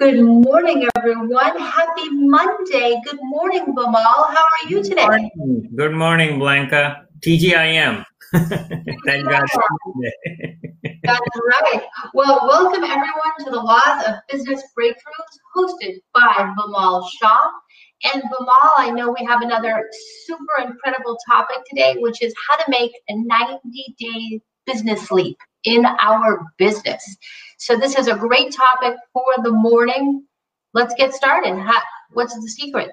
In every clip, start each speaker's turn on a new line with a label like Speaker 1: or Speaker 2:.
Speaker 1: Good morning, everyone. Happy Monday. Good morning, Bimal. How are you today?
Speaker 2: Good morning, Good morning Blanca. TGIM. Thank God.
Speaker 1: That's right. Well, welcome everyone to the Laws of Business Breakthroughs hosted by Bimal Shah. And Bimal, I know we have another super incredible topic today, which is how to make a 90 day business leap in our business. So this is a great topic for the morning. Let's get started. How, what's the secret?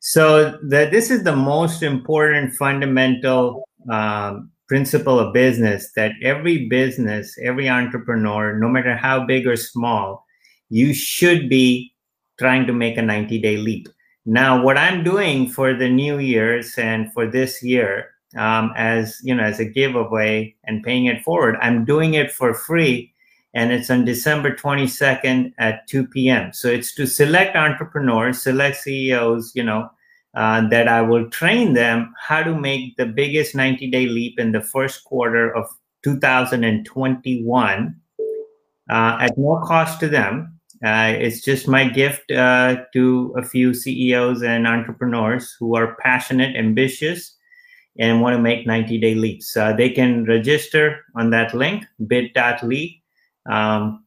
Speaker 2: So this is the most important fundamental um, principle of business that every business, every entrepreneur, no matter how big or small, you should be trying to make a 90 day leap. Now, what I'm doing for the new years and for this year um, as you know as a giveaway and paying it forward. I'm doing it for free and it's on december 22nd at 2 p.m so it's to select entrepreneurs select ceos you know uh, that i will train them how to make the biggest 90 day leap in the first quarter of 2021 uh, at no cost to them. Uh, it's just my gift uh, to a few CEOs and entrepreneurs who are passionate, ambitious, and want to make 90 day leaps. Uh, they can register on that link, bit.ly, um,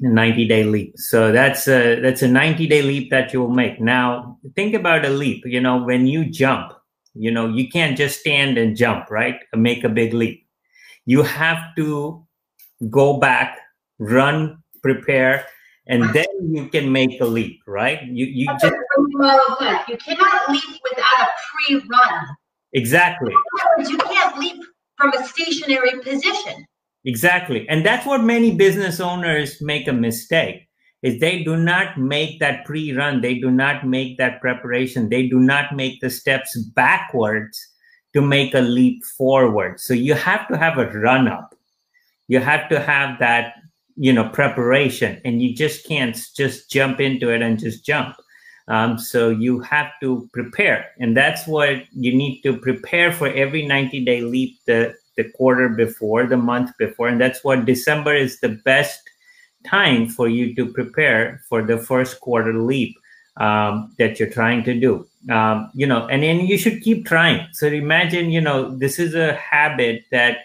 Speaker 2: 90 day leap. So that's a, that's a 90 day leap that you will make. Now, think about a leap. You know, when you jump, you know, you can't just stand and jump, right? Make a big leap. You have to go back, run, prepare, and then you can make a leap, right? You you just
Speaker 1: you cannot leap without a pre-run.
Speaker 2: Exactly.
Speaker 1: You can't leap from a stationary position.
Speaker 2: Exactly. And that's what many business owners make a mistake is they do not make that pre-run, they do not make that preparation, they do not make the steps backwards to make a leap forward. So you have to have a run up. You have to have that, you know, preparation and you just can't just jump into it and just jump. Um, so you have to prepare, and that's what you need to prepare for every 90 day leap the, the quarter before, the month before. And that's what December is the best time for you to prepare for the first quarter leap um, that you're trying to do. Um, you know, and then you should keep trying. So imagine, you know, this is a habit that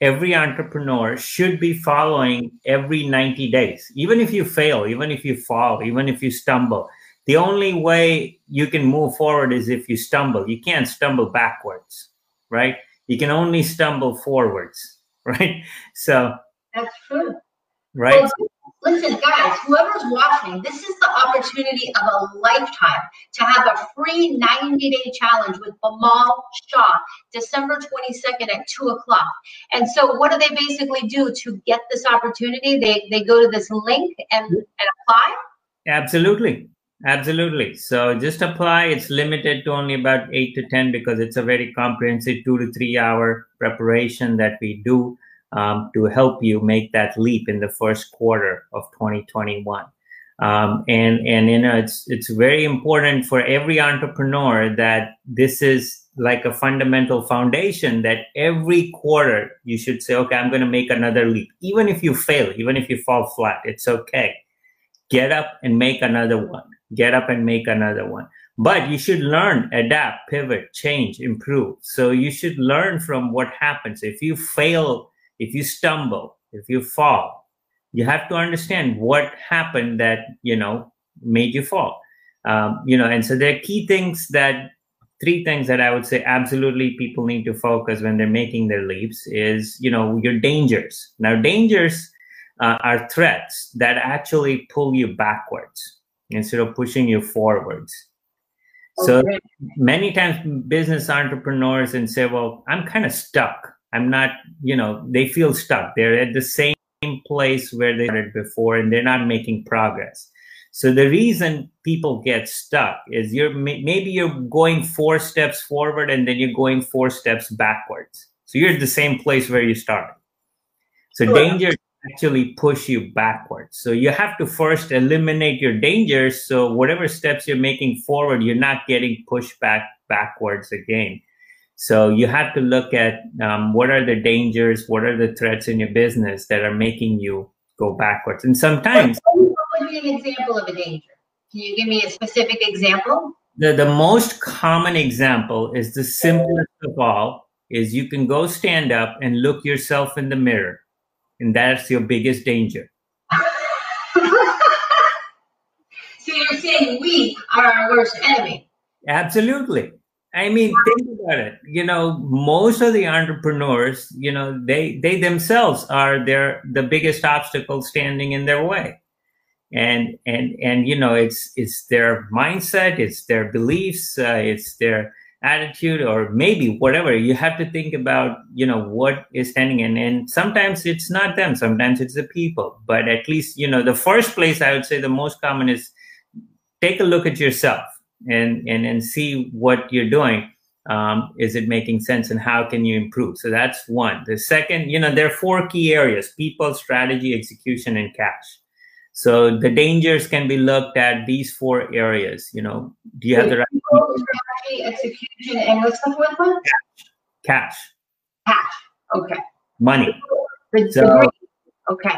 Speaker 2: every entrepreneur should be following every 90 days. Even if you fail, even if you fall, even if you stumble, the only way you can move forward is if you stumble. You can't stumble backwards, right? You can only stumble forwards, right? So
Speaker 1: that's true.
Speaker 2: Right. Well,
Speaker 1: listen, guys, whoever's watching, this is the opportunity of a lifetime to have a free 90 day challenge with Bimal Shah, December 22nd at 2 o'clock. And so, what do they basically do to get this opportunity? They, they go to this link and, and apply?
Speaker 2: Absolutely. Absolutely. So just apply. It's limited to only about eight to 10 because it's a very comprehensive two to three hour preparation that we do um, to help you make that leap in the first quarter of 2021. Um, and and you know it's it's very important for every entrepreneur that this is like a fundamental foundation that every quarter you should say okay i'm going to make another leap even if you fail even if you fall flat it's okay get up and make another one get up and make another one. But you should learn, adapt, pivot, change, improve. So you should learn from what happens. If you fail, if you stumble, if you fall, you have to understand what happened that, you know, made you fall. Um, you know, and so there are key things that three things that I would say absolutely people need to focus when they're making their leaps is, you know, your dangers. Now, dangers uh, are threats that actually pull you backwards instead of pushing you forwards. So many times business entrepreneurs and say, well, I'm kind of stuck. I'm not, you know, they feel stuck. They're at the same place where they were before and they're not making progress. So the reason people get stuck is you're maybe you're going four steps forward and then you're going four steps backwards. So you're at the same place where you started. So sure. danger actually push you backwards. So you have to first eliminate your dangers. So whatever steps you're making forward, you're not getting pushed back backwards again. So you have to look at um, what are the dangers, what are the threats in your business that are making you go backwards. And sometimes what
Speaker 1: would be an example of a danger? Can you give me a specific example?
Speaker 2: The, the most common example is the simplest of all is you can go stand up and look yourself in the mirror and that's your biggest danger.
Speaker 1: So you're saying we are our worst enemy.
Speaker 2: Absolutely. I mean think about it. You know most of the entrepreneurs you know they they themselves are their the biggest obstacle standing in their way. And and and you know it's it's their mindset it's their beliefs uh, it's their attitude or maybe whatever you have to think about you know what is standing in. And sometimes it's not them sometimes it's the people. But at least you know the first place i would say the most common is take a look at yourself and and and see what you're doing. Um, is it making sense and how can you improve? So that's one. The second you know there are four key areas people strategy execution and cash so the dangers can be looked at these four areas. You know, do you have the right
Speaker 1: strategy, execution, and what's the fourth one?
Speaker 2: Cash.
Speaker 1: Cash. Okay.
Speaker 2: Money.
Speaker 1: The, so, the okay.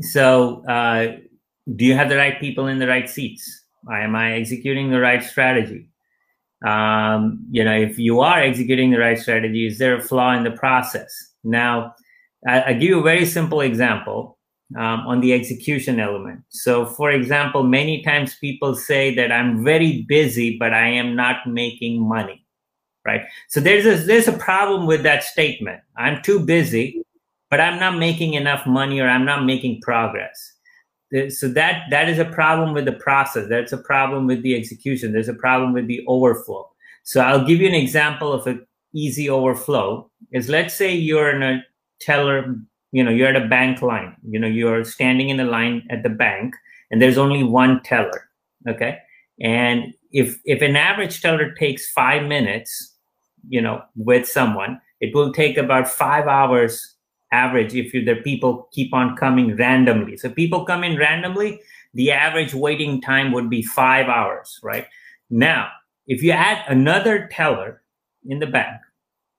Speaker 2: So, uh, do you have the right people in the right seats? Am I executing the right strategy? Um, you know, if you are executing the right strategy, is there a flaw in the process? Now, I, I give you a very simple example um, on the execution element. So, for example, many times people say that I'm very busy, but I am not making money, right? So there's a there's a problem with that statement. I'm too busy, but I'm not making enough money, or I'm not making progress. So that that is a problem with the process. That's a problem with the execution. There's a problem with the overflow. So I'll give you an example of an easy overflow. Is let's say you're in a teller you know you're at a bank line you know you're standing in a line at the bank and there's only one teller okay? And if if an average teller takes five minutes you know with someone it will take about five hours average if you, the people keep on coming randomly. So people come in randomly the average waiting time would be five hours right? Now if you add another teller in the bank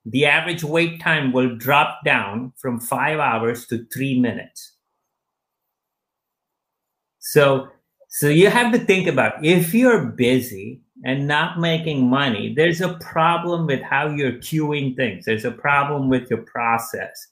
Speaker 2: the average wait time will drop down from five hours to three minutes. So, so you have to think about if you're busy and not making money, there's a problem with how you're queuing things. There's a problem with your process,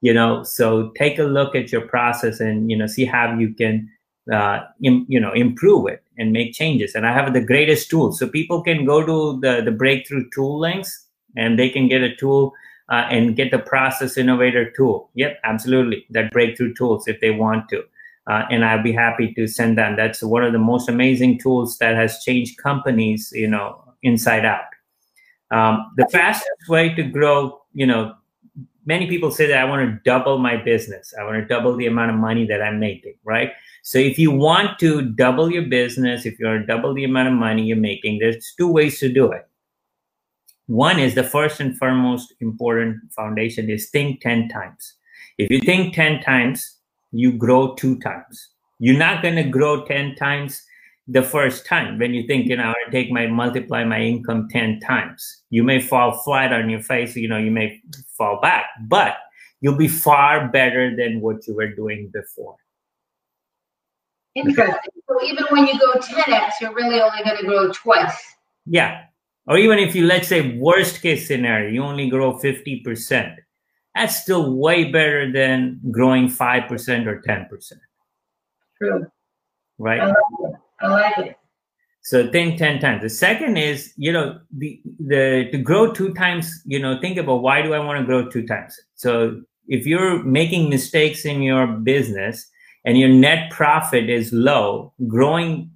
Speaker 2: you know. So take a look at your process and you know see how you can uh, Im, you know improve it and make changes. And I have the greatest tool, so people can go to the the breakthrough tool links and they can get a tool uh, and get the process innovator tool. Yep, absolutely. That breakthrough tools if they want to. Uh, and I'd be happy to send them. That's one of the most amazing tools that has changed companies, you know, inside out. Um, the fastest way to grow, you know, many people say that I want to double my business. I want to double the amount of money that I'm making, right? So if you want to double your business, if you want to double the amount of money you're making, there's two ways to do it. One is the first and foremost important foundation is think 10 times. If you think 10 times, you grow two times. You're not going to grow 10 times the first time when you think, you know, I take my multiply my income 10 times. You may fall flat on your face, you know, you may fall back, but you'll be far better than what you were doing before.
Speaker 1: Interesting. So even when you go 10x, you're really only going to grow twice.
Speaker 2: Yeah, or even if you, let's say, worst case scenario, you only grow 50%, that's still way better than growing 5% or 10%.
Speaker 1: True.
Speaker 2: Right?
Speaker 1: I like it. I like it.
Speaker 2: So think 10 times. The second is, you know, the, the, to grow two times, you know, think about why do I want to grow two times? So if you're making mistakes in your business and your net profit is low, growing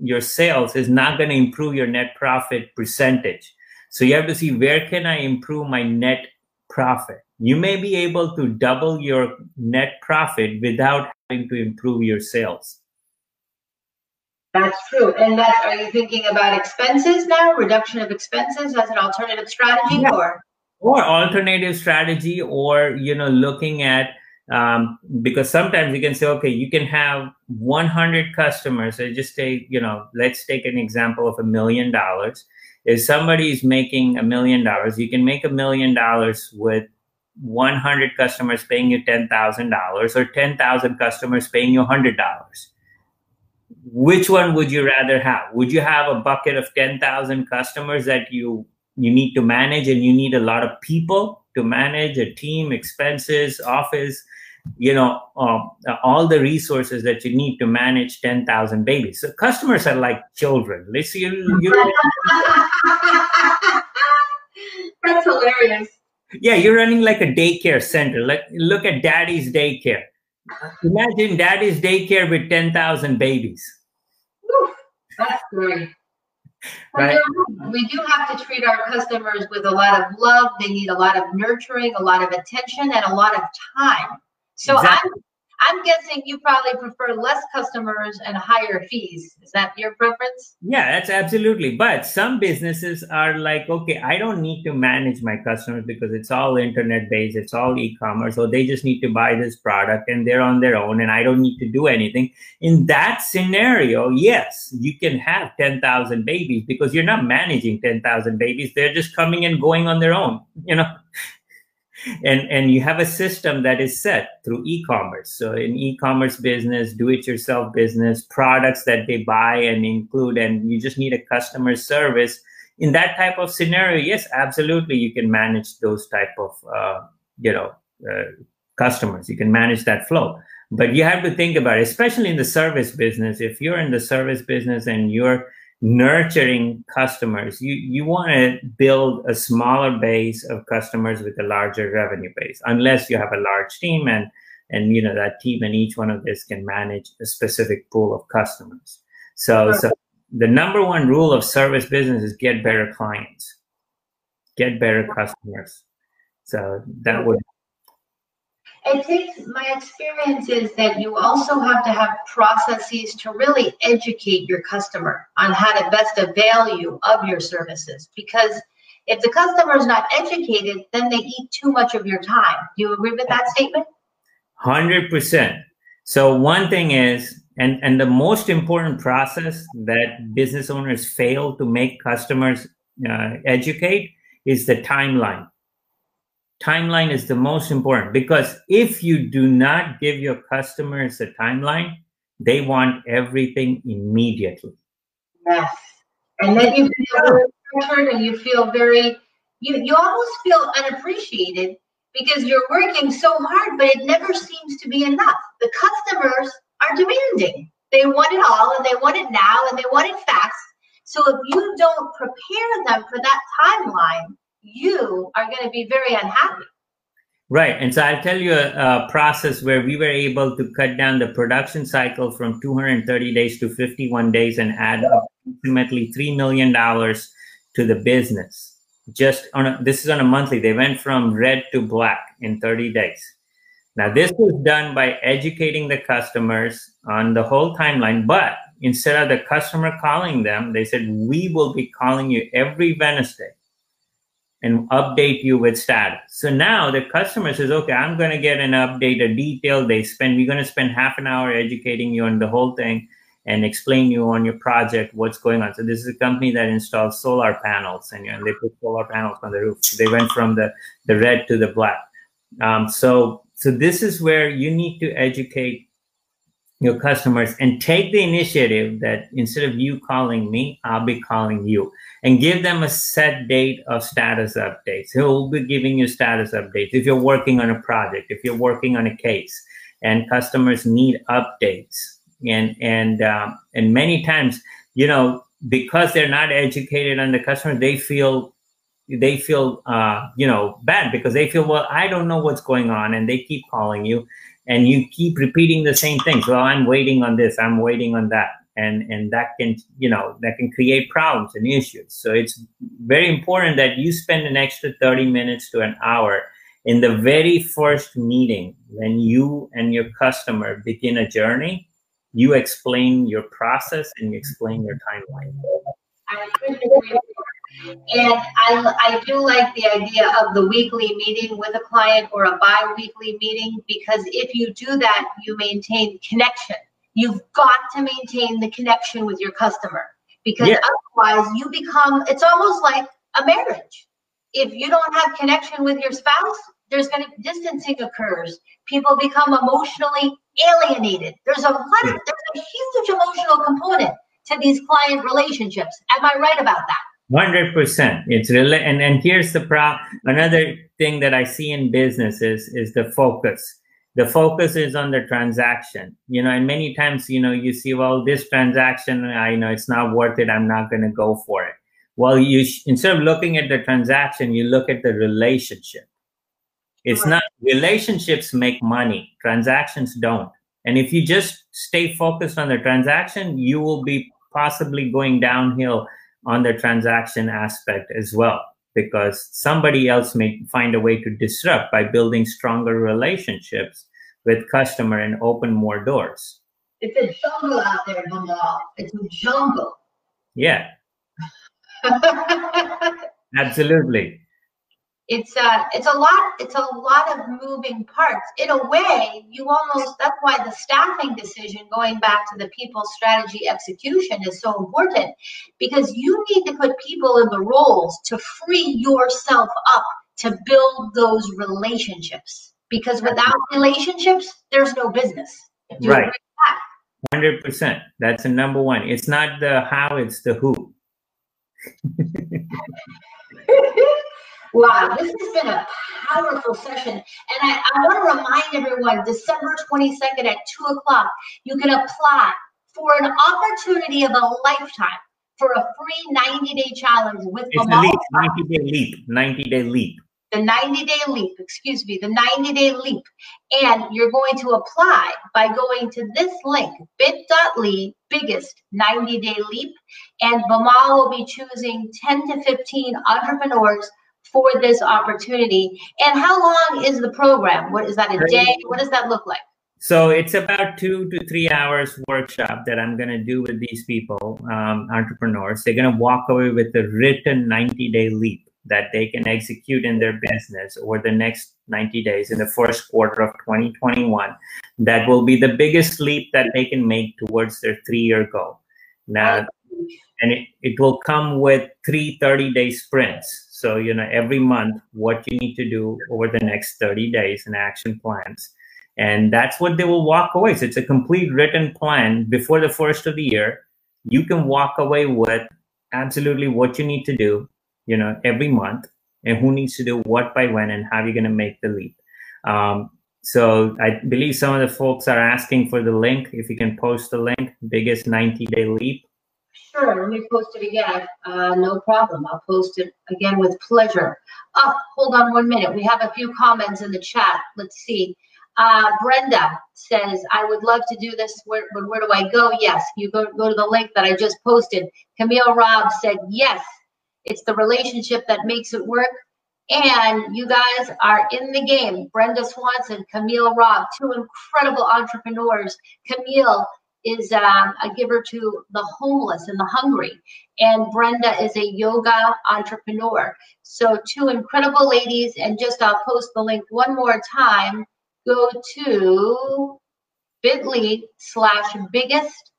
Speaker 2: your sales is not going to improve your net profit percentage. So you have to see where can I improve my net profit? You may be able to double your net profit without having to improve your sales.
Speaker 1: That's true. And that are you thinking about expenses now? Reduction of expenses as an alternative strategy yeah. or
Speaker 2: or alternative strategy or you know looking at um, because sometimes you can say okay you can have 100 customers. So just take you know let's take an example of a million dollars. If somebody is making a million dollars you can make a million dollars with 100 customers paying you $10000 or 10000 customers paying you $100 which one would you rather have? Would you have a bucket of 10,000 customers that you you need to manage and you need a lot of people to manage a team, expenses, office, you know, um, all the resources that you need to manage 10,000 babies. So customers are like children. Listen, you, you
Speaker 1: That's hilarious.
Speaker 2: Yeah, you're running like a daycare center. Like look at daddy's daycare. Imagine daddy's daycare with 10,000 babies.
Speaker 1: Whew, that's great. Right. We do have to treat our customers with a lot of love. They need a lot of nurturing, a lot of attention, and a lot of time. So exactly. I'm I'm guessing you probably prefer less customers and higher fees. Is that your preference?
Speaker 2: Yeah, that's absolutely. But some businesses are like, okay, I don't need to manage my customers because it's all internet based, it's all e commerce. So they just need to buy this product and they're on their own and I don't need to do anything. In that scenario, yes, you can have 10,000 babies because you're not managing 10,000 babies. They're just coming and going on their own, you know? And and you have a system that is set through e-commerce. So in e-commerce business do it yourself business products that they buy and include and you just need a customer service. In that type of scenario yes absolutely you can manage those type of uh, you know uh, customers. You can manage that flow. But you have to think about it especially in the service business. If you're in the service business and you're nurturing customers. You you want to build a smaller base of customers with a larger revenue base, unless you have a large team and and you know that team and each one of this can manage a specific pool of customers. So so the number one rule of service business is get better clients, get better customers. So that would
Speaker 1: it think my experience is that you also have to have processes to really educate your customer on how to best avail you of your services. Because if the customer is not educated then they eat too much of your time. Do you agree with that statement?
Speaker 2: 100% so one thing is and and the most important process that business owners fail to make customers uh, educate is the timeline timeline is the most important because if you do not give your customers a timeline, they want everything immediately.
Speaker 1: Yes. And then you feel very pressured and you feel very, you, you almost feel unappreciated because you're working so hard, but it never seems to be enough. The customers are demanding. They want it all and they want it now and they want it fast. So if you don't prepare them for that timeline, you are going to be very unhappy.
Speaker 2: Right. And so I'll tell you a, a, process where we were able to cut down the production cycle from 230 days to 51 days and add approximately $3 million to the business. Just on a, this is on a monthly. They went from red to black in 30 days. Now, this was done by educating the customers on the whole timeline, but instead of the customer calling them, they said, We will be calling you every Wednesday and update you with status. So now the customer says, okay, I'm going to get an update, a detail. They spend, we're going to spend half an hour educating you on the whole thing and explain you on your project what's going on. So this is a company that installs solar panels and, they put solar panels on the roof. They went from the, the red to the black. Um, so, so this is where you need to educate your customers and take the initiative that instead of you calling me, I'll be calling you and give them a set date of status updates. He'll be giving you status updates if you're working on a project, if you're working on a case, and customers need updates. And and um, and many times, you know, because they're not educated on the customer, they feel they feel uh, you know bad because they feel well i don't know what's going on and they keep calling you and you keep repeating the same things well i'm waiting on this i'm waiting on that. And and that can you know that can create problems and issues. So it's very important that you spend an extra 30 minutes to an hour in the very first meeting when you and your customer begin a journey you explain your process and you explain your timeline
Speaker 1: and I, I do like the idea of the weekly meeting with a client or a bi-weekly meeting because if you do that, you maintain connection. You've got to maintain the connection with your customer because yeah. otherwise you become, it's almost like a marriage. If you don't have connection with your spouse, there's going to distancing occurs. People become emotionally alienated. There's a lot of, there's a huge emotional component to these client relationships. Am I right about that?
Speaker 2: Hundred percent. It's really, and and here's the pro. Another thing that I see in businesses is the focus. The focus is on the transaction, you know, and many times, you know, you see, well, this transaction, I know it's not worth it. I'm not going to go for it. Well, you sh- instead of looking at the transaction, you look at the relationship. It's right. not relationships make money, transactions don't. And if you just stay focused on the transaction, you will be possibly going downhill on the transaction aspect as well because somebody else may find a way to disrupt by building stronger relationships with customer and open more doors.
Speaker 1: It's a jungle out there Bimal. it's a jungle.
Speaker 2: Yeah. Absolutely
Speaker 1: it's a uh, it's a lot it's a lot of moving parts. In a way you almost that's why the staffing decision going back to the people strategy execution is so important. Because you need to put people in the roles to free yourself up to build those relationships. Because without relationships there's no business.
Speaker 2: Right. 100% that's the number one. It's not the how it's the who
Speaker 1: Wow, this has been a powerful session. And I, I want to remind everyone December 22nd at 2 o'clock, you can apply for an opportunity of a lifetime for a free 90 day challenge with
Speaker 2: it's
Speaker 1: leap,
Speaker 2: 90 day leap, 90 day leap.
Speaker 1: The 90 day leap, excuse me, the 90 day leap. And you're going to apply by going to this link, bit.ly biggest 90 day leap. And Bimal will be choosing 10 to 15 entrepreneurs for this opportunity. And how long is the program? What is that a day? What does that look like?
Speaker 2: So it's about two to three hours workshop that I'm going to do with these people, um, entrepreneurs. They're going to walk away with a written 90 day leap that they can execute in their business over the next 90 days in the first quarter of 2021. That will be the biggest leap that they can make towards their three year goal. Now, and it, it will come with three 30 day sprints. So, you know, every month, what you need to do over the next 30 days and action plans. And that's what they will walk away. So it's a complete written plan before the first of the year. You can walk away with absolutely what you need to do, you know, every month and who needs to do what by when and how you're going to make the leap. Um, so I believe some of the folks are asking for the link. If you can post the link, biggest 90 day leap.
Speaker 1: Sure, let me post it again. Uh, no problem. I'll post it again with pleasure. Oh, hold on one minute. We have a few comments in the chat. Let's see. Uh, Brenda says, I would love to do this, where, but where do I go? Yes, you go, go to the link that I just posted. Camille Robb said, yes, it's the relationship that makes it work. And you guys are in the game. Brenda Swanson, Camille Robb, two incredible entrepreneurs. Camille is um, a giver to the homeless and the hungry. And Brenda is a yoga entrepreneur. So, two incredible ladies. And just I'll post the link one more time. Go to bit.ly slash biggest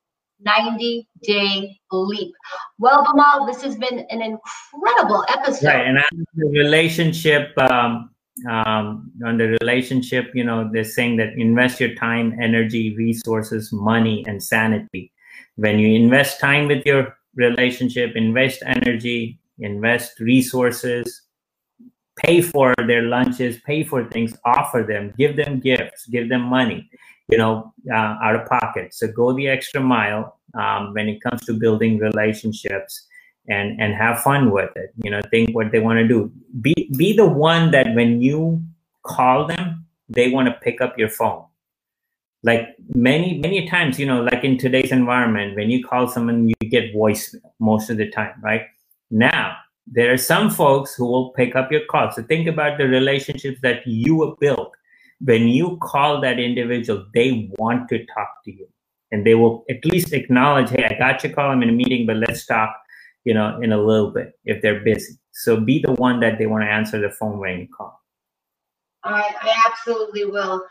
Speaker 1: 90 day leap. Well, Bimal, this has been an incredible episode.
Speaker 2: Right. And the relationship um, um, on the relationship, you know, they're saying that invest your time, energy, resources, money, and sanity. When you invest time with your relationship, invest energy, invest resources, pay for their lunches, pay for things, offer them, give them gifts, give them money, you know, uh, out of pocket. So go the extra mile um, when it comes to building relationships and and have fun with it you know think what they want to do. Be be the one that when you call them they want to pick up your phone. Like many many times you know like in today's environment when you call someone you get voicemail most of the time right? Now there are some folks who will pick up your call. So think about the relationships that you have built. When you call that individual they want to talk to you. And they will at least acknowledge hey i got your call. I'm in a meeting but let's talk you know, in a little bit if they're busy. So be the one that they want to answer the phone when you call.
Speaker 1: I, I absolutely will.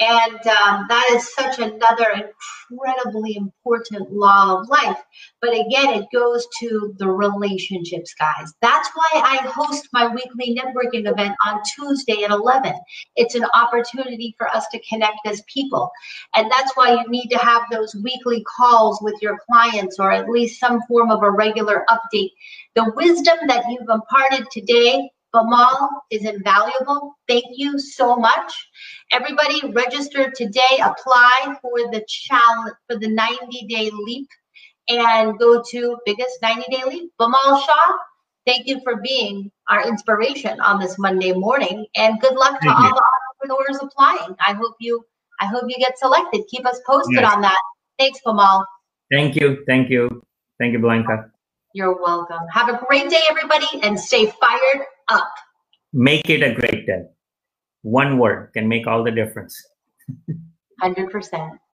Speaker 1: And um, that is such another incredibly important law of life. But again, it goes to the relationships, guys. That's why I host my weekly networking event on Tuesday at 11. It's an opportunity for us to connect as people. And that's why you need to have those weekly calls with your clients or at least some form of a regular update. The wisdom that you've imparted today Bimal is invaluable. Thank you so much. Everybody register today, apply for the challenge for the 90 day leap and go to biggest 90 day leap. Bimal Shah, thank you for being our inspiration on this Monday morning and good luck to thank all you. the entrepreneurs applying. I hope you I hope you get selected. Keep us posted yes. on that. Thanks, Bimal.
Speaker 2: Thank you. Thank you. Thank you, Blanca.
Speaker 1: You're welcome. Have a great day, everybody, and stay fired up.
Speaker 2: Make it a great day. One word can make all the difference.
Speaker 1: 100%.